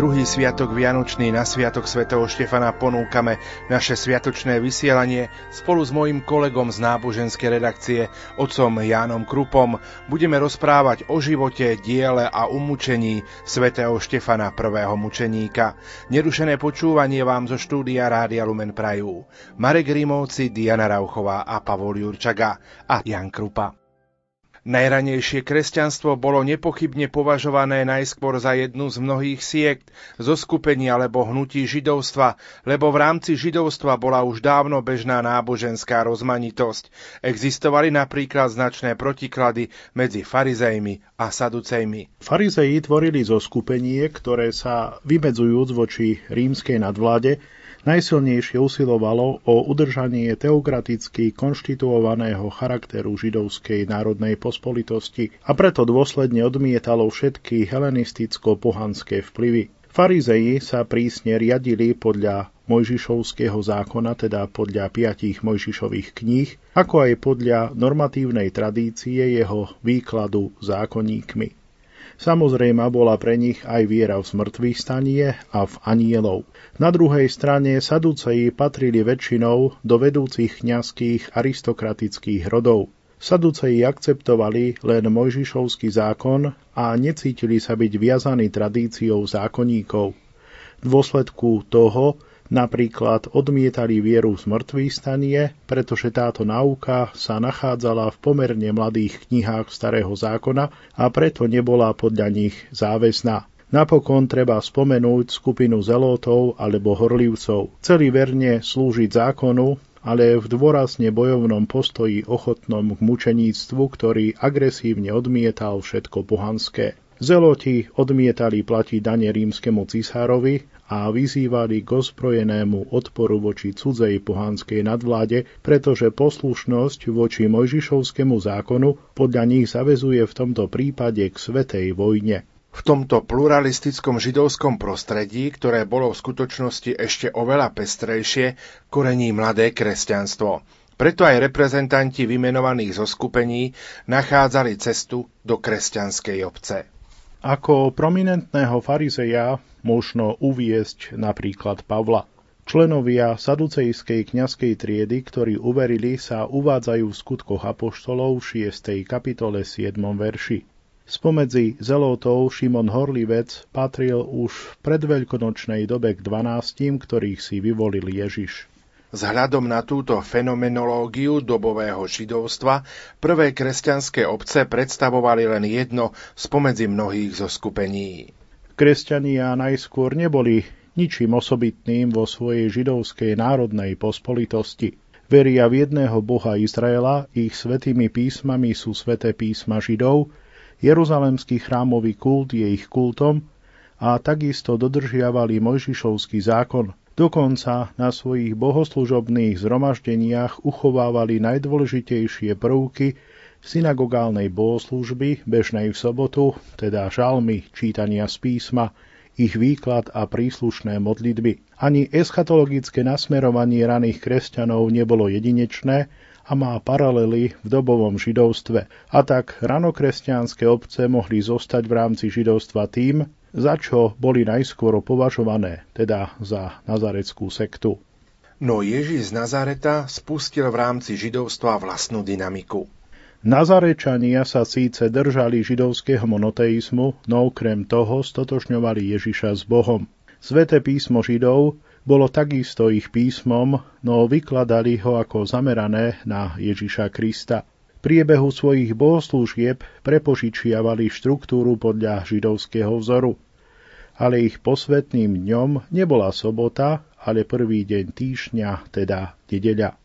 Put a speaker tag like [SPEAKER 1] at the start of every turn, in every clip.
[SPEAKER 1] druhý sviatok Vianočný na sviatok svätého Štefana ponúkame naše sviatočné vysielanie spolu s mojim kolegom z náboženskej redakcie, otcom Jánom Krupom. Budeme rozprávať o živote, diele a umúčení svätého Štefana prvého mučeníka. Nerušené počúvanie vám zo štúdia Rádia Lumen Prajú. Marek Rimovci, Diana Rauchová a Pavol Jurčaga a Jan Krupa. Najranejšie kresťanstvo bolo nepochybne považované najskôr za jednu z mnohých siekt, zo skupení alebo hnutí židovstva, lebo v rámci židovstva bola už dávno bežná náboženská rozmanitosť. Existovali napríklad značné protiklady medzi farizejmi a saducejmi.
[SPEAKER 2] Farizeji tvorili zo skupenie, ktoré sa vymedzujúc voči rímskej nadvláde najsilnejšie usilovalo o udržanie teokraticky konštituovaného charakteru židovskej národnej pospolitosti a preto dôsledne odmietalo všetky helenisticko-pohanské vplyvy. Farizeji sa prísne riadili podľa Mojžišovského zákona, teda podľa piatich Mojžišových kníh, ako aj podľa normatívnej tradície jeho výkladu zákonníkmi. Samozrejme bola pre nich aj viera v zmrtvých stanie a v anielov. Na druhej strane Saduceji patrili väčšinou do vedúcich kňazských aristokratických rodov. Saduceji akceptovali len Mojžišovský zákon a necítili sa byť viazaní tradíciou zákonníkov. V dôsledku toho Napríklad odmietali vieru z mŕtvych stanie, pretože táto náuka sa nachádzala v pomerne mladých knihách starého zákona a preto nebola podľa nich záväzná. Napokon treba spomenúť skupinu zelótov alebo horlivcov. Chceli verne slúžiť zákonu, ale v dôrazne bojovnom postoji ochotnom k mučeníctvu, ktorý agresívne odmietal všetko pohanské. Zeloti odmietali platiť dane rímskemu cisárovi a vyzývali k ozbrojenému odporu voči cudzej pohanskej nadvláde, pretože poslušnosť voči Mojžišovskému zákonu podľa nich zavezuje v tomto prípade k svetej vojne.
[SPEAKER 1] V tomto pluralistickom židovskom prostredí, ktoré bolo v skutočnosti ešte oveľa pestrejšie, korení mladé kresťanstvo. Preto aj reprezentanti vymenovaných zo skupení nachádzali cestu do kresťanskej obce.
[SPEAKER 2] Ako prominentného farizeja možno uviesť napríklad Pavla. Členovia saducejskej kňazskej triedy, ktorí uverili, sa uvádzajú v skutkoch apoštolov v 6. kapitole 7. verši. Spomedzi zelotov Šimon Horlivec patril už v predveľkonočnej dobe k 12, ktorých si vyvolil Ježiš.
[SPEAKER 1] Vzhľadom na túto fenomenológiu dobového židovstva prvé kresťanské obce predstavovali len jedno spomedzi mnohých zo skupení.
[SPEAKER 2] Kresťania najskôr neboli ničím osobitným vo svojej židovskej národnej pospolitosti. Veria v jedného Boha Izraela, ich svetými písmami sú sveté písma Židov, Jeruzalemský chrámový kult je ich kultom a takisto dodržiavali Mojžišovský zákon, Dokonca na svojich bohoslužobných zhromaždeniach uchovávali najdôležitejšie prvky synagogálnej bohoslužby bežnej v sobotu, teda žalmy, čítania z písma, ich výklad a príslušné modlitby. Ani eschatologické nasmerovanie raných kresťanov nebolo jedinečné a má paralely v dobovom židovstve. A tak ranokresťanské obce mohli zostať v rámci židovstva tým, za čo boli najskôr považované, teda za nazareckú sektu.
[SPEAKER 1] No Ježiš z Nazareta spustil v rámci židovstva vlastnú dynamiku.
[SPEAKER 2] Nazarečania sa síce držali židovského monoteizmu, no okrem toho stotožňovali Ježiša s Bohom. Sveté písmo Židov bolo takisto ich písmom, no vykladali ho ako zamerané na Ježiša Krista priebehu svojich bohoslúžieb prepožičiavali štruktúru podľa židovského vzoru. Ale ich posvetným dňom nebola sobota, ale prvý deň týždňa, teda nedeľa.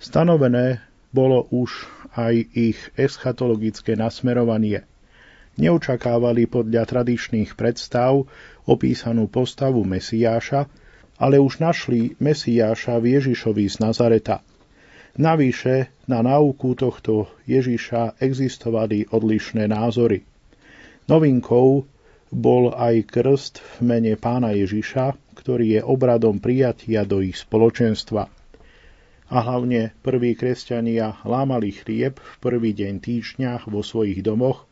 [SPEAKER 2] Stanovené bolo už aj ich eschatologické nasmerovanie. Neočakávali podľa tradičných predstav opísanú postavu Mesiáša, ale už našli Mesiáša v Ježišovi z Nazareta – Navyše na náuku tohto Ježiša existovali odlišné názory. Novinkou bol aj krst v mene pána Ježiša, ktorý je obradom prijatia do ich spoločenstva. A hlavne prví kresťania lámali chlieb v prvý deň týždňa vo svojich domoch,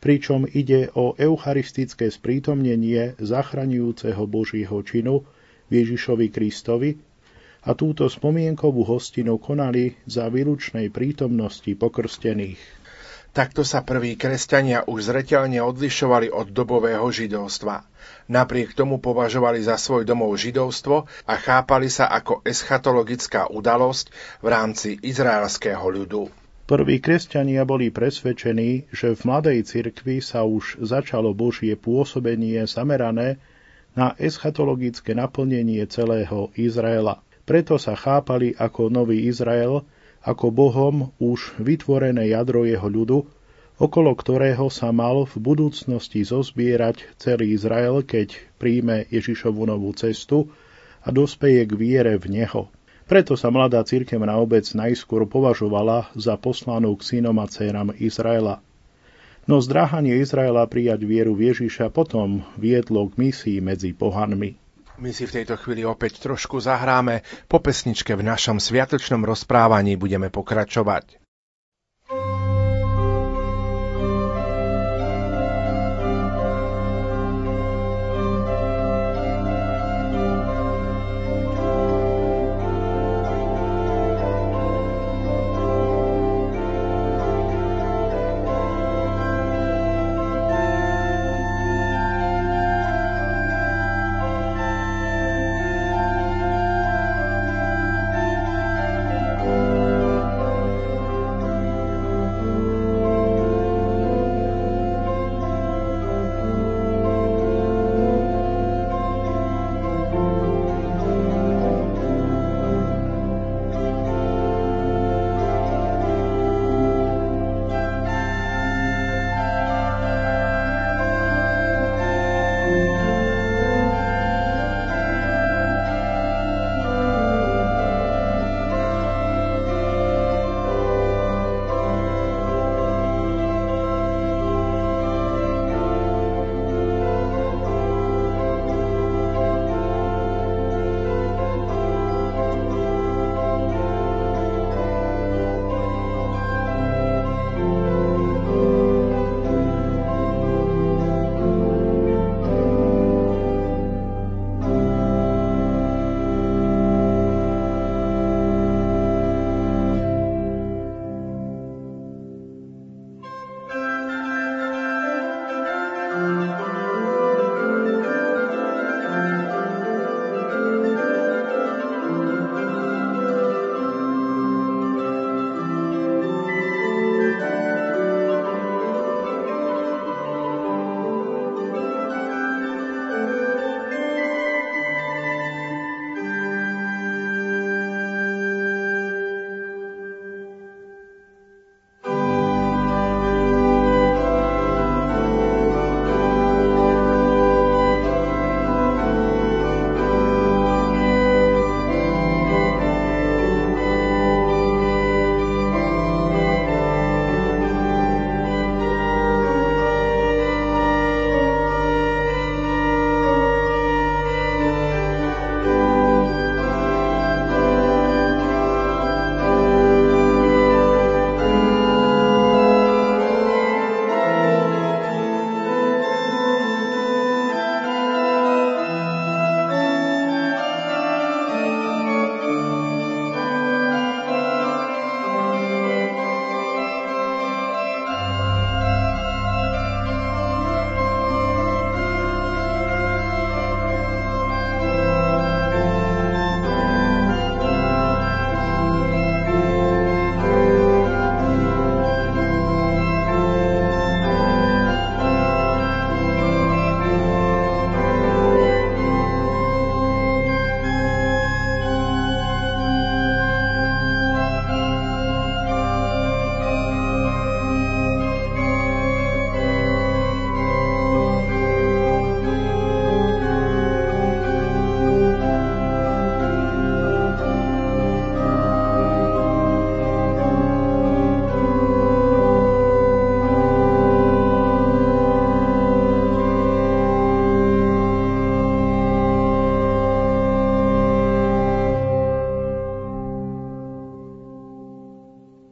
[SPEAKER 2] pričom ide o eucharistické sprítomnenie zachraňujúceho Božieho činu Ježišovi Kristovi a túto spomienkovú hostinu konali za výlučnej prítomnosti pokrstených.
[SPEAKER 1] Takto sa prví kresťania už zreteľne odlišovali od dobového židovstva. Napriek tomu považovali za svoj domov židovstvo a chápali sa ako eschatologická udalosť v rámci izraelského ľudu.
[SPEAKER 2] Prví kresťania boli presvedčení, že v mladej cirkvi sa už začalo Božie pôsobenie zamerané na eschatologické naplnenie celého Izraela. Preto sa chápali ako nový Izrael, ako Bohom už vytvorené jadro jeho ľudu, okolo ktorého sa mal v budúcnosti zozbierať celý Izrael, keď príjme Ježišovu novú cestu a dospeje k viere v Neho. Preto sa mladá cirkevná obec najskôr považovala za poslanú k synom a dcerám Izraela. No zdráhanie Izraela prijať vieru v Ježiša potom viedlo k misii medzi pohanmi.
[SPEAKER 1] My si v tejto chvíli opäť trošku zahráme. Po pesničke v našom sviatočnom rozprávaní budeme pokračovať.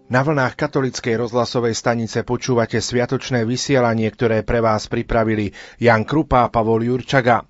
[SPEAKER 1] Na vlnách katolickej rozhlasovej stanice počúvate sviatočné vysielanie, ktoré pre vás pripravili Jan Krupa a Pavol Jurčaga.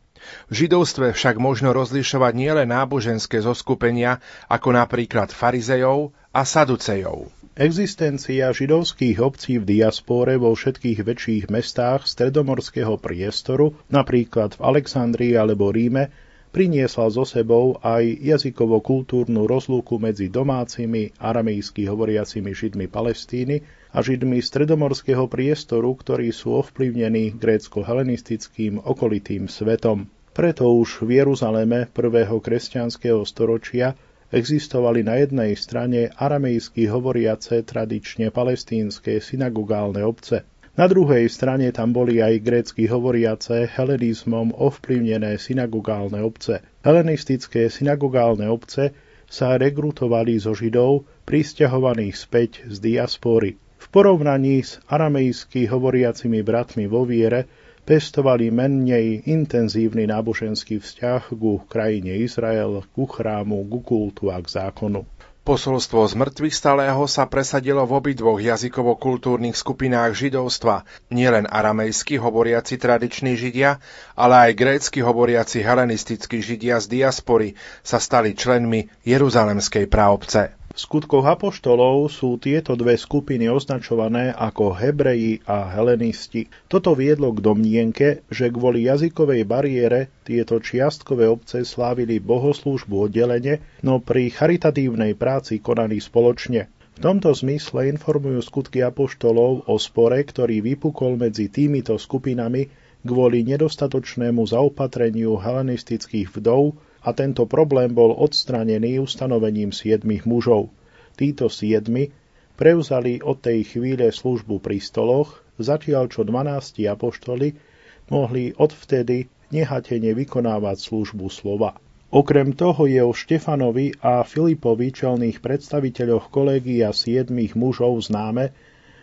[SPEAKER 1] V židovstve však možno rozlišovať nielen náboženské zoskupenia, ako napríklad farizejov a saducejov.
[SPEAKER 2] Existencia židovských obcí v diaspóre vo všetkých väčších mestách stredomorského priestoru, napríklad v Alexandrii alebo Ríme, priniesla so sebou aj jazykovo-kultúrnu rozlúku medzi domácimi aramejsky hovoriacimi židmi Palestíny a židmi stredomorského priestoru, ktorí sú ovplyvnení grécko-helenistickým okolitým svetom. Preto už v Jeruzaleme prvého kresťanského storočia existovali na jednej strane aramejsky hovoriace tradične palestínske synagogálne obce. Na druhej strane tam boli aj grécky hovoriace helenizmom ovplyvnené synagogálne obce. Helenistické synagogálne obce sa rekrutovali zo Židov pristahovaných späť z diaspory. V porovnaní s aramejsky hovoriacimi bratmi vo viere pestovali menej intenzívny náboženský vzťah ku krajine Izrael, ku chrámu, ku kultu a k zákonu.
[SPEAKER 1] Posolstvo z mŕtvych stalého sa presadilo v obidvoch jazykovo-kultúrnych skupinách židovstva, nielen aramejsky hovoriaci tradiční židia, ale aj grécky hovoriaci helenistickí židia z diaspory sa stali členmi Jeruzalemskej praobce.
[SPEAKER 2] V skutkoch apoštolov sú tieto dve skupiny označované ako Hebreji a Helenisti. Toto viedlo k domnienke, že kvôli jazykovej bariére tieto čiastkové obce slávili bohoslúžbu oddelenie, no pri charitatívnej práci konaní spoločne. V tomto zmysle informujú skutky apoštolov o spore, ktorý vypukol medzi týmito skupinami kvôli nedostatočnému zaopatreniu helenistických vdov a tento problém bol odstranený ustanovením siedmých mužov. Títo siedmi prevzali od tej chvíle službu pri stoloch, zatiaľ čo dvanácti apoštoli mohli odvtedy nehatene vykonávať službu slova. Okrem toho je o Štefanovi a Filipovi čelných predstaviteľoch kolégia siedmých mužov známe,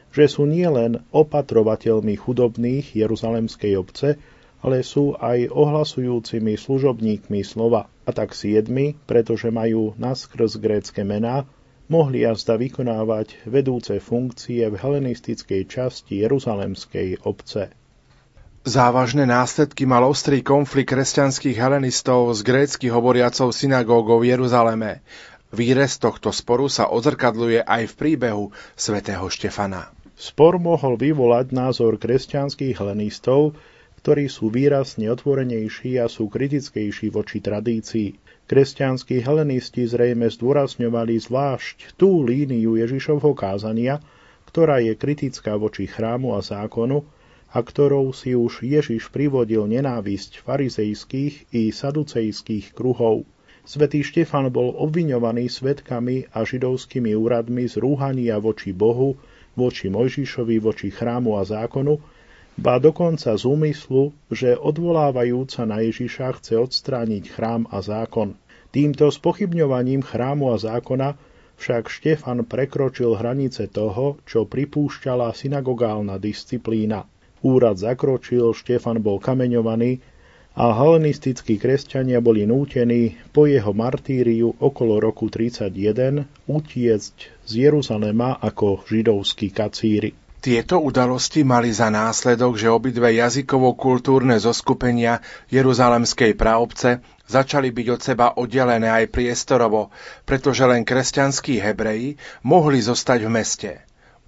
[SPEAKER 2] že sú nielen opatrovateľmi chudobných Jeruzalemskej obce, ale sú aj ohlasujúcimi služobníkmi slova. A tak siedmi, pretože majú naskrz grécke mená, mohli jazda vykonávať vedúce funkcie v helenistickej časti Jeruzalemskej obce.
[SPEAKER 1] Závažné následky mal ostrý konflikt kresťanských helenistov s grécky hovoriacou synagógou v Jeruzaleme. Výrez tohto sporu sa odzrkadluje aj v príbehu svätého Štefana.
[SPEAKER 2] Spor mohol vyvolať názor kresťanských helenistov, ktorí sú výrazne otvorenejší a sú kritickejší voči tradícii. Kresťanskí helenisti zrejme zdôrazňovali zvlášť tú líniu Ježišovho kázania, ktorá je kritická voči chrámu a zákonu a ktorou si už Ježiš privodil nenávisť farizejských i saducejských kruhov. Svetý Štefan bol obviňovaný svetkami a židovskými úradmi z rúhania voči Bohu, voči Mojžišovi, voči chrámu a zákonu, ba dokonca z úmyslu, že odvolávajúca na Ježiša chce odstrániť chrám a zákon. Týmto spochybňovaním chrámu a zákona však Štefan prekročil hranice toho, čo pripúšťala synagogálna disciplína. Úrad zakročil, Štefan bol kameňovaný a helenistickí kresťania boli nútení po jeho martíriu okolo roku 31 utiecť z Jeruzalema ako židovskí kacíri.
[SPEAKER 1] Tieto udalosti mali za následok, že obidve jazykovo-kultúrne zoskupenia Jeruzalemskej praobce začali byť od seba oddelené aj priestorovo, pretože len kresťanskí Hebreji mohli zostať v meste.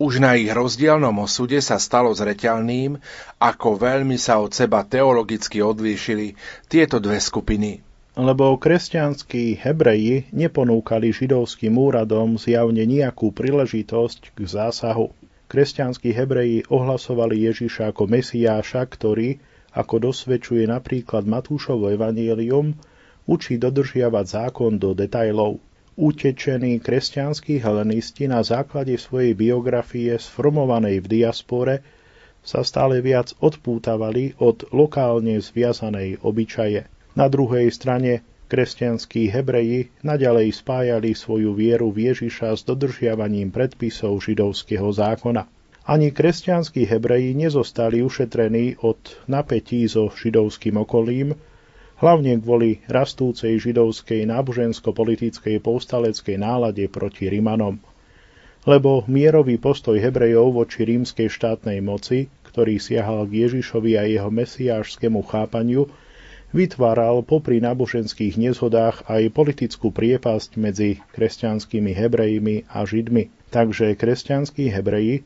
[SPEAKER 1] Už na ich rozdielnom osude sa stalo zreteľným, ako veľmi sa od seba teologicky odlíšili tieto dve skupiny.
[SPEAKER 2] Lebo kresťanskí Hebreji neponúkali židovským úradom zjavne nejakú príležitosť k zásahu. Kresťanskí Hebreji ohlasovali Ježiša ako Mesiáša, ktorý, ako dosvedčuje napríklad Matúšovo evanielium, učí dodržiavať zákon do detajlov. Utečení kresťanskí helenisti na základe svojej biografie sformovanej v diaspore sa stále viac odpútavali od lokálne zviazanej obyčaje. Na druhej strane Kresťanskí Hebreji naďalej spájali svoju vieru v Ježiša s dodržiavaním predpisov židovského zákona. Ani kresťanskí Hebreji nezostali ušetrení od napätí so židovským okolím, hlavne kvôli rastúcej židovskej nábožensko-politickej povstaleckej nálade proti Rimanom. lebo mierový postoj Hebrejov voči rímskej štátnej moci, ktorý siahal k Ježišovi a jeho mesiášskému chápaniu, vytváral popri náboženských nezhodách aj politickú priepasť medzi kresťanskými Hebrejmi a Židmi. Takže kresťanskí Hebreji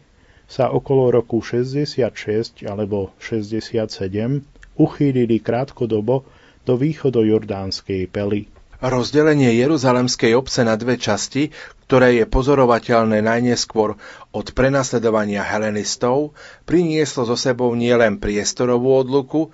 [SPEAKER 2] sa okolo roku 66 alebo 67 uchýlili krátkodobo do východojordánskej pely.
[SPEAKER 1] Rozdelenie Jeruzalemskej obce na dve časti, ktoré je pozorovateľné najneskôr od prenasledovania helenistov, prinieslo so sebou nielen priestorovú odluku,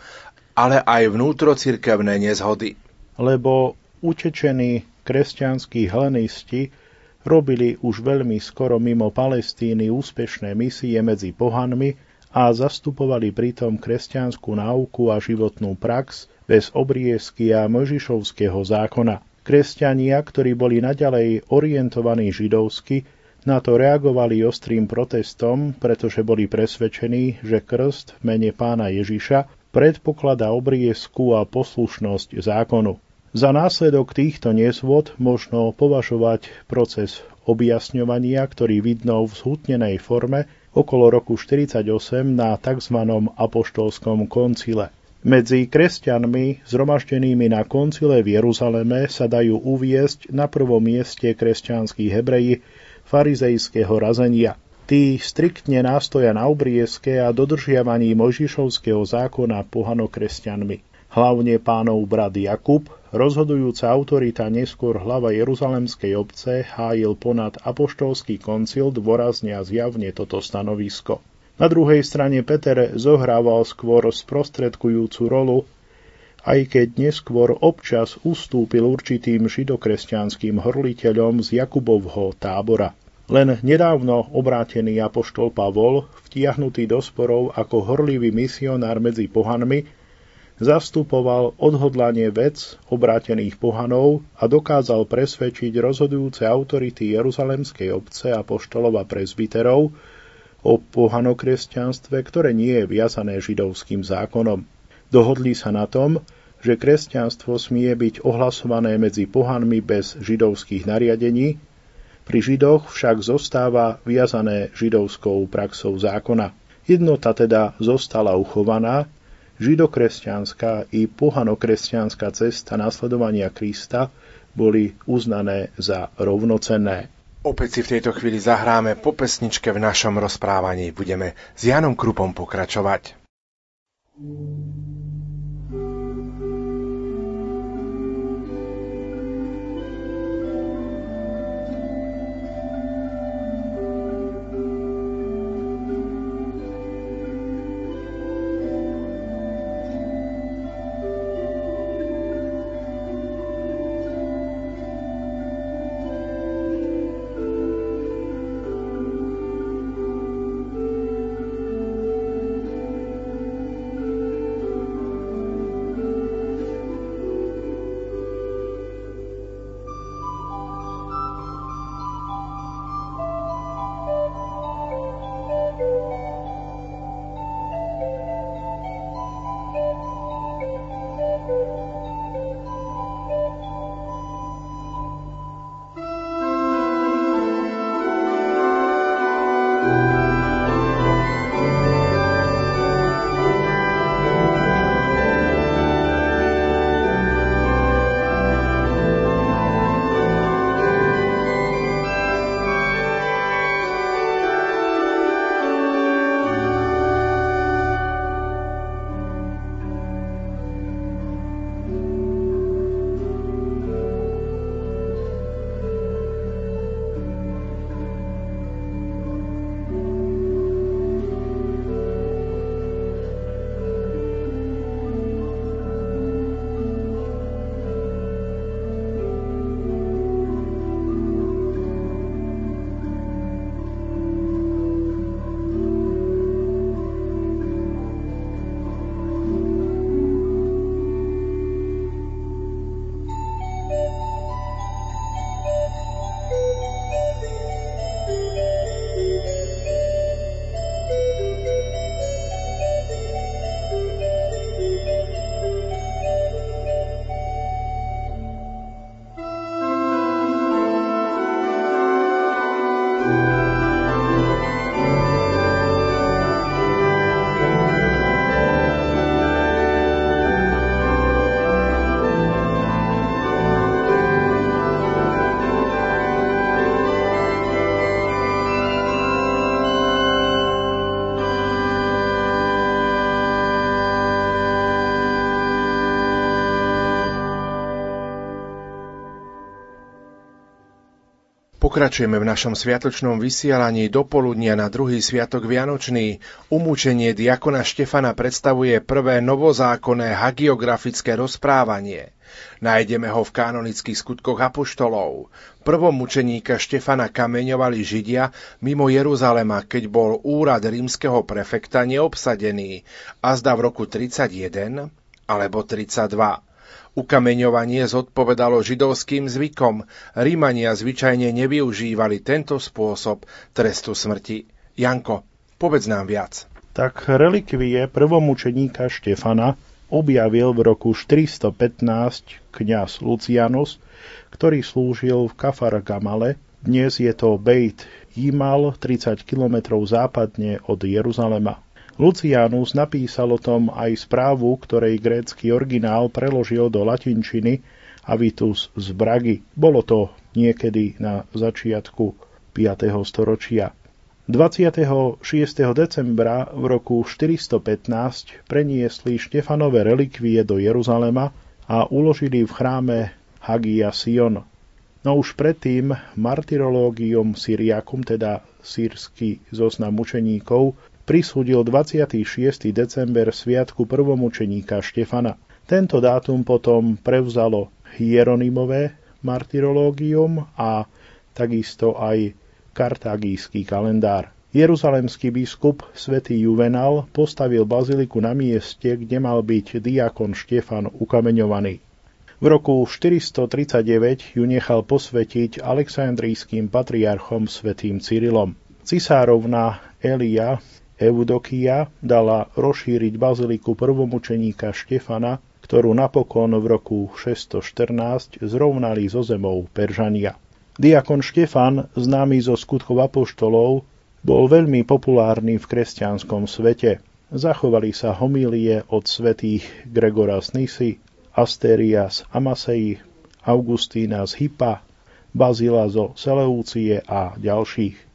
[SPEAKER 1] ale aj vnútrocirkevné nezhody.
[SPEAKER 2] Lebo utečení kresťanskí helenisti robili už veľmi skoro mimo Palestíny úspešné misie medzi pohanmi a zastupovali pritom kresťanskú náuku a životnú prax bez obriezky a Mojžišovského zákona. Kresťania, ktorí boli naďalej orientovaní židovsky, na to reagovali ostrým protestom, pretože boli presvedčení, že krst v mene pána Ježiša predpokladá obriezku a poslušnosť zákonu. Za následok týchto nesvod možno považovať proces objasňovania, ktorý vidno v zhutnenej forme okolo roku 48 na tzv. apoštolskom koncile. Medzi kresťanmi zhromaždenými na koncile v Jeruzaleme sa dajú uviesť na prvom mieste kresťanskí Hebreji farizejského razenia. Tí striktne nástoja na obriezke a dodržiavaní Mojžišovského zákona pohanokresťanmi. Hlavne pánov brat Jakub, rozhodujúca autorita neskôr hlava Jeruzalemskej obce, hájil ponad apoštolský koncil dôrazne a zjavne toto stanovisko. Na druhej strane Peter zohrával skôr sprostredkujúcu rolu, aj keď neskôr občas ustúpil určitým židokresťanským horliteľom z Jakubovho tábora. Len nedávno obrátený apoštol Pavol, vtiahnutý do sporov ako horlivý misionár medzi pohanmi, zastupoval odhodlanie vec obrátených pohanov a dokázal presvedčiť rozhodujúce autority Jeruzalemskej obce a poštolova prezbiterov, o pohanokresťanstve, ktoré nie je viazané židovským zákonom. Dohodli sa na tom, že kresťanstvo smie byť ohlasované medzi pohanmi bez židovských nariadení, pri židoch však zostáva viazané židovskou praxou zákona. Jednota teda zostala uchovaná, židokresťanská i pohanokresťanská cesta nasledovania Krista boli uznané za rovnocenné.
[SPEAKER 1] Opäť si v tejto chvíli zahráme po pesničke v našom rozprávaní. Budeme s Janom Krupom pokračovať. Pokračujeme v našom sviatočnom vysielaní do poludnia na druhý sviatok Vianočný. Umúčenie diakona Štefana predstavuje prvé novozákonné hagiografické rozprávanie. Nájdeme ho v kanonických skutkoch apoštolov. Prvom mučeníka Štefana kameňovali Židia mimo Jeruzalema, keď bol úrad rímskeho prefekta neobsadený, a zda v roku 31 alebo 32. Ukameňovanie zodpovedalo židovským zvykom. Rímania zvyčajne nevyužívali tento spôsob trestu smrti. Janko, povedz nám viac.
[SPEAKER 2] Tak relikvie prvomučeníka Štefana objavil v roku 415 kňaz Lucianus, ktorý slúžil v Kafar Gamale. Dnes je to Beit Jimal, 30 km západne od Jeruzalema. Lucianus napísal o tom aj správu, ktorej grécky originál preložil do latinčiny Avitus z Bragy. Bolo to niekedy na začiatku 5. storočia. 26. decembra v roku 415 preniesli Štefanové relikvie do Jeruzalema a uložili v chráme Hagia Sion. No už predtým martyrológium Syriakum, teda sírsky zoznam mučeníkov, prisúdil 26. december sviatku prvomučeníka Štefana. Tento dátum potom prevzalo Hieronymové martyrológium a takisto aj kartagijský kalendár. Jeruzalemský biskup svätý Juvenal postavil baziliku na mieste, kde mal byť diakon Štefan ukameňovaný. V roku 439 ju nechal posvetiť aleksandrijským patriarchom svätým Cyrilom. Cisárovna Elia Eudokia dala rozšíriť baziliku prvomučeníka Štefana, ktorú napokon v roku 614 zrovnali so zemou Peržania. Diakon Štefan, známy zo skutkov apoštolov, bol veľmi populárny v kresťanskom svete. Zachovali sa homílie od svetých Gregora z Nisy, Asteria z Amasei, Augustína z Hypa, Bazila zo Seleúcie a ďalších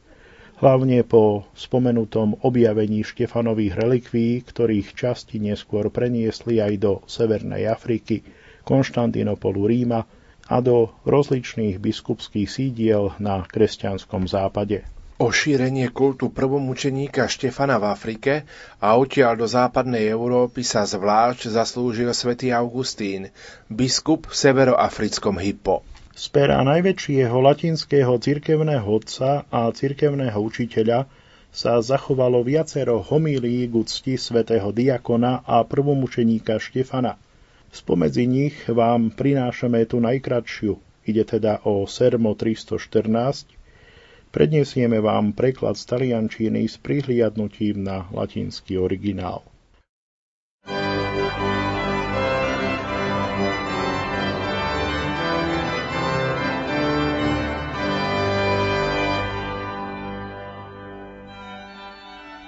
[SPEAKER 2] hlavne po spomenutom objavení Štefanových relikví, ktorých časti neskôr preniesli aj do Severnej Afriky, Konštantinopolu Ríma a do rozličných biskupských sídiel na kresťanskom západe.
[SPEAKER 1] O šírenie kultu prvomučeníka Štefana v Afrike a odtiaľ do západnej Európy sa zvlášť zaslúžil svätý Augustín, biskup v severoafrickom Hippo.
[SPEAKER 2] Z pera najväčšieho latinského cirkevného otca a cirkevného učiteľa sa zachovalo viacero homílií k úcti svätého diakona a prvomučeníka Štefana. Spomedzi nich vám prinášame tú najkratšiu, ide teda o Sermo 314, predniesieme vám preklad z taliančiny s prihliadnutím na latinský originál.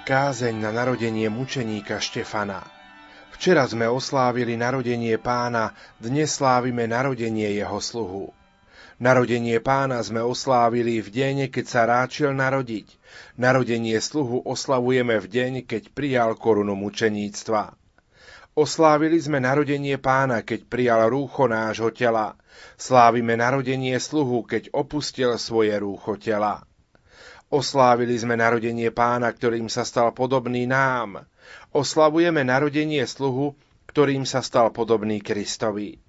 [SPEAKER 1] Kázeň na narodenie mučeníka Štefana. Včera sme oslávili narodenie pána, dnes slávime narodenie jeho sluhu. Narodenie pána sme oslávili v deň, keď sa ráčil narodiť. Narodenie sluhu oslavujeme v deň, keď prijal korunu mučeníctva. Oslávili sme narodenie pána, keď prijal rúcho nášho tela. Slávime narodenie sluhu, keď opustil svoje rúcho tela. Oslávili sme narodenie pána, ktorým sa stal podobný nám. Oslavujeme narodenie sluhu, ktorým sa stal podobný Kristovi.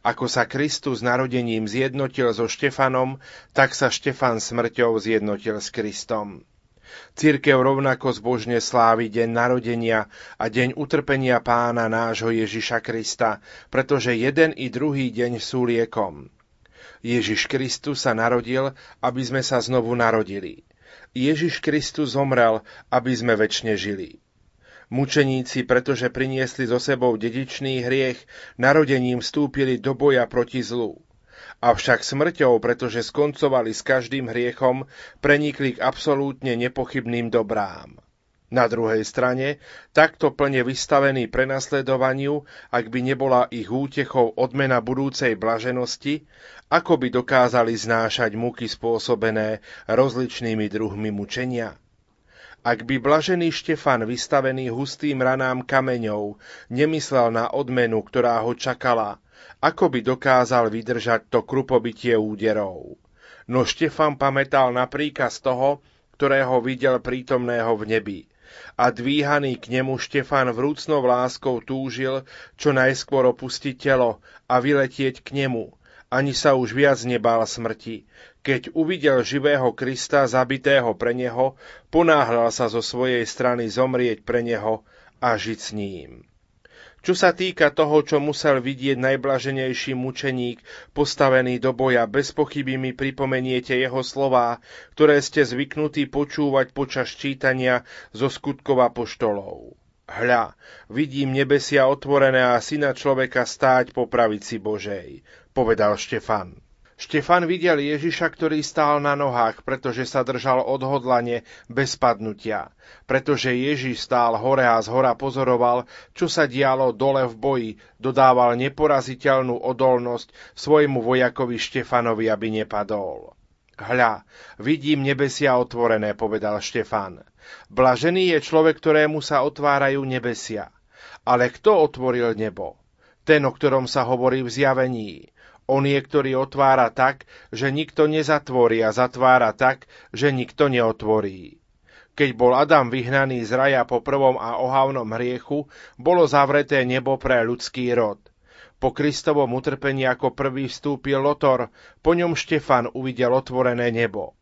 [SPEAKER 1] Ako sa Kristus narodením zjednotil so Štefanom, tak sa Štefan smrťou zjednotil s Kristom. Církev rovnako zbožne slávi deň narodenia a deň utrpenia pána nášho Ježiša Krista, pretože jeden i druhý deň sú liekom. Ježiš Kristus sa narodil, aby sme sa znovu narodili. Ježiš Kristus zomrel, aby sme väčšine žili. Mučeníci, pretože priniesli so sebou dedičný hriech, narodením vstúpili do boja proti zlu. Avšak smrťou, pretože skoncovali s každým hriechom, prenikli k absolútne nepochybným dobrám. Na druhej strane, takto plne vystavení prenasledovaniu, ak by nebola ich útechou odmena budúcej blaženosti, ako by dokázali znášať muky spôsobené rozličnými druhmi mučenia? Ak by blažený Štefan, vystavený hustým ranám kameňov, nemyslel na odmenu, ktorá ho čakala, ako by dokázal vydržať to krupobytie úderov? No Štefan pamätal na príkaz toho, ktorého videl prítomného v nebi. A dvíhaný k nemu Štefan vrúcnou láskou túžil, čo najskôr opustiť telo a vyletieť k nemu. Ani sa už viac nebál smrti. Keď uvidel živého Krista zabitého pre neho, ponáhľal sa zo svojej strany zomrieť pre neho a žiť s ním. Čo sa týka toho, čo musel vidieť najblaženejší mučeník, postavený do boja, bez pochyby mi pripomeniete jeho slová, ktoré ste zvyknutí počúvať počas čítania zo skutkov poštolov. Hľa, vidím nebesia otvorené a syna človeka stáť po pravici Božej, povedal Štefan. Štefan videl Ježiša, ktorý stál na nohách, pretože sa držal odhodlane bez padnutia. Pretože Ježiš stál hore a zhora pozoroval, čo sa dialo dole v boji, dodával neporaziteľnú odolnosť svojmu vojakovi Štefanovi, aby nepadol. Hľa, vidím nebesia otvorené, povedal Štefan. Blažený je človek, ktorému sa otvárajú nebesia. Ale kto otvoril nebo? Ten, o ktorom sa hovorí v zjavení. On je, ktorý otvára tak, že nikto nezatvorí a zatvára tak, že nikto neotvorí. Keď bol Adam vyhnaný z raja po prvom a ohavnom hriechu, bolo zavreté nebo pre ľudský rod. Po Kristovom utrpení ako prvý vstúpil Lotor, po ňom Štefan uvidel otvorené nebo.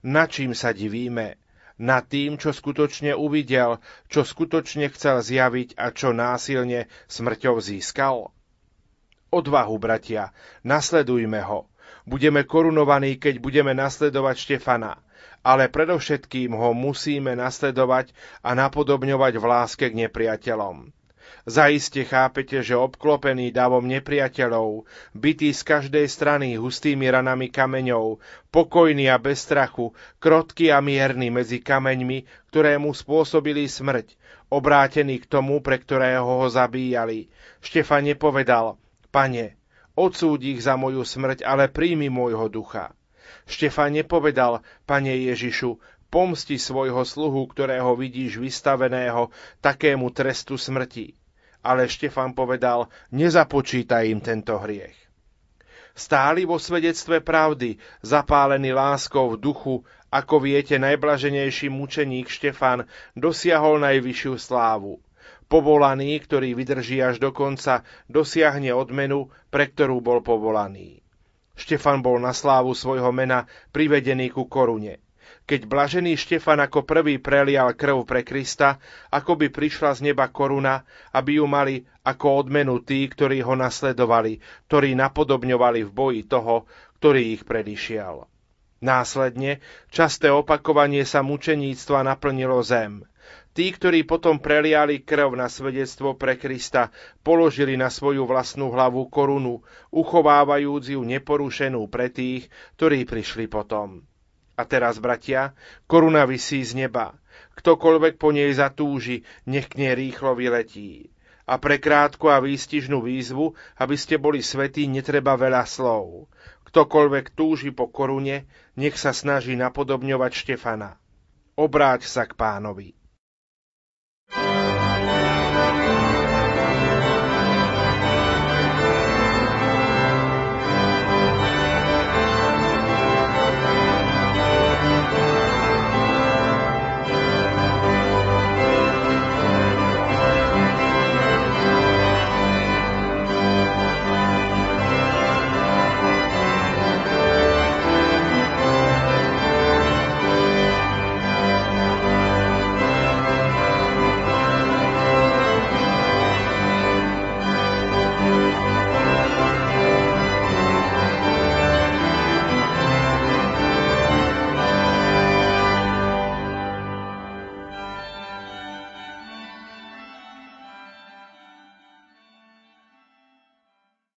[SPEAKER 1] Na čím sa divíme? Na tým, čo skutočne uvidel, čo skutočne chcel zjaviť a čo násilne smrťou získal? Odvahu, bratia, nasledujme ho. Budeme korunovaní, keď budeme nasledovať Štefana, ale predovšetkým ho musíme nasledovať a napodobňovať v láske k nepriateľom. Zaiste chápete, že obklopený davom nepriateľov, bytý z každej strany hustými ranami kameňov, pokojný a bez strachu, krotký a mierny medzi kameňmi, ktoré mu spôsobili smrť, obrátený k tomu, pre ktorého ho zabíjali. Štefan nepovedal, Pane, odsúď ich za moju smrť, ale príjmi môjho ducha. Štefan nepovedal, Pane Ježišu, pomsti svojho sluhu, ktorého vidíš vystaveného takému trestu smrti. Ale Štefan povedal, nezapočítaj im tento hriech. Stáli vo svedectve pravdy, zapálený láskou v duchu, ako viete, najblaženejší mučeník Štefan dosiahol najvyššiu slávu. Povolaný, ktorý vydrží až do konca, dosiahne odmenu, pre ktorú bol povolaný. Štefan bol na slávu svojho mena privedený ku korune. Keď blažený Štefan ako prvý prelial krv pre Krista, ako by prišla z neba koruna, aby ju mali ako odmenu tí, ktorí ho nasledovali, ktorí napodobňovali v boji toho, ktorý ich predišiel. Následne časté opakovanie sa mučeníctva naplnilo zem. Tí, ktorí potom preliali krv na svedectvo pre Krista, položili na svoju vlastnú hlavu korunu, uchovávajúc ju neporušenú pre tých, ktorí prišli potom. A teraz, bratia, koruna vysí z neba. Ktokoľvek po nej zatúži, nech k nej rýchlo vyletí. A pre krátku a výstižnú výzvu, aby ste boli svetí, netreba veľa slov. Ktokoľvek túži po korune, nech sa snaží napodobňovať Štefana. Obráť sa k pánovi.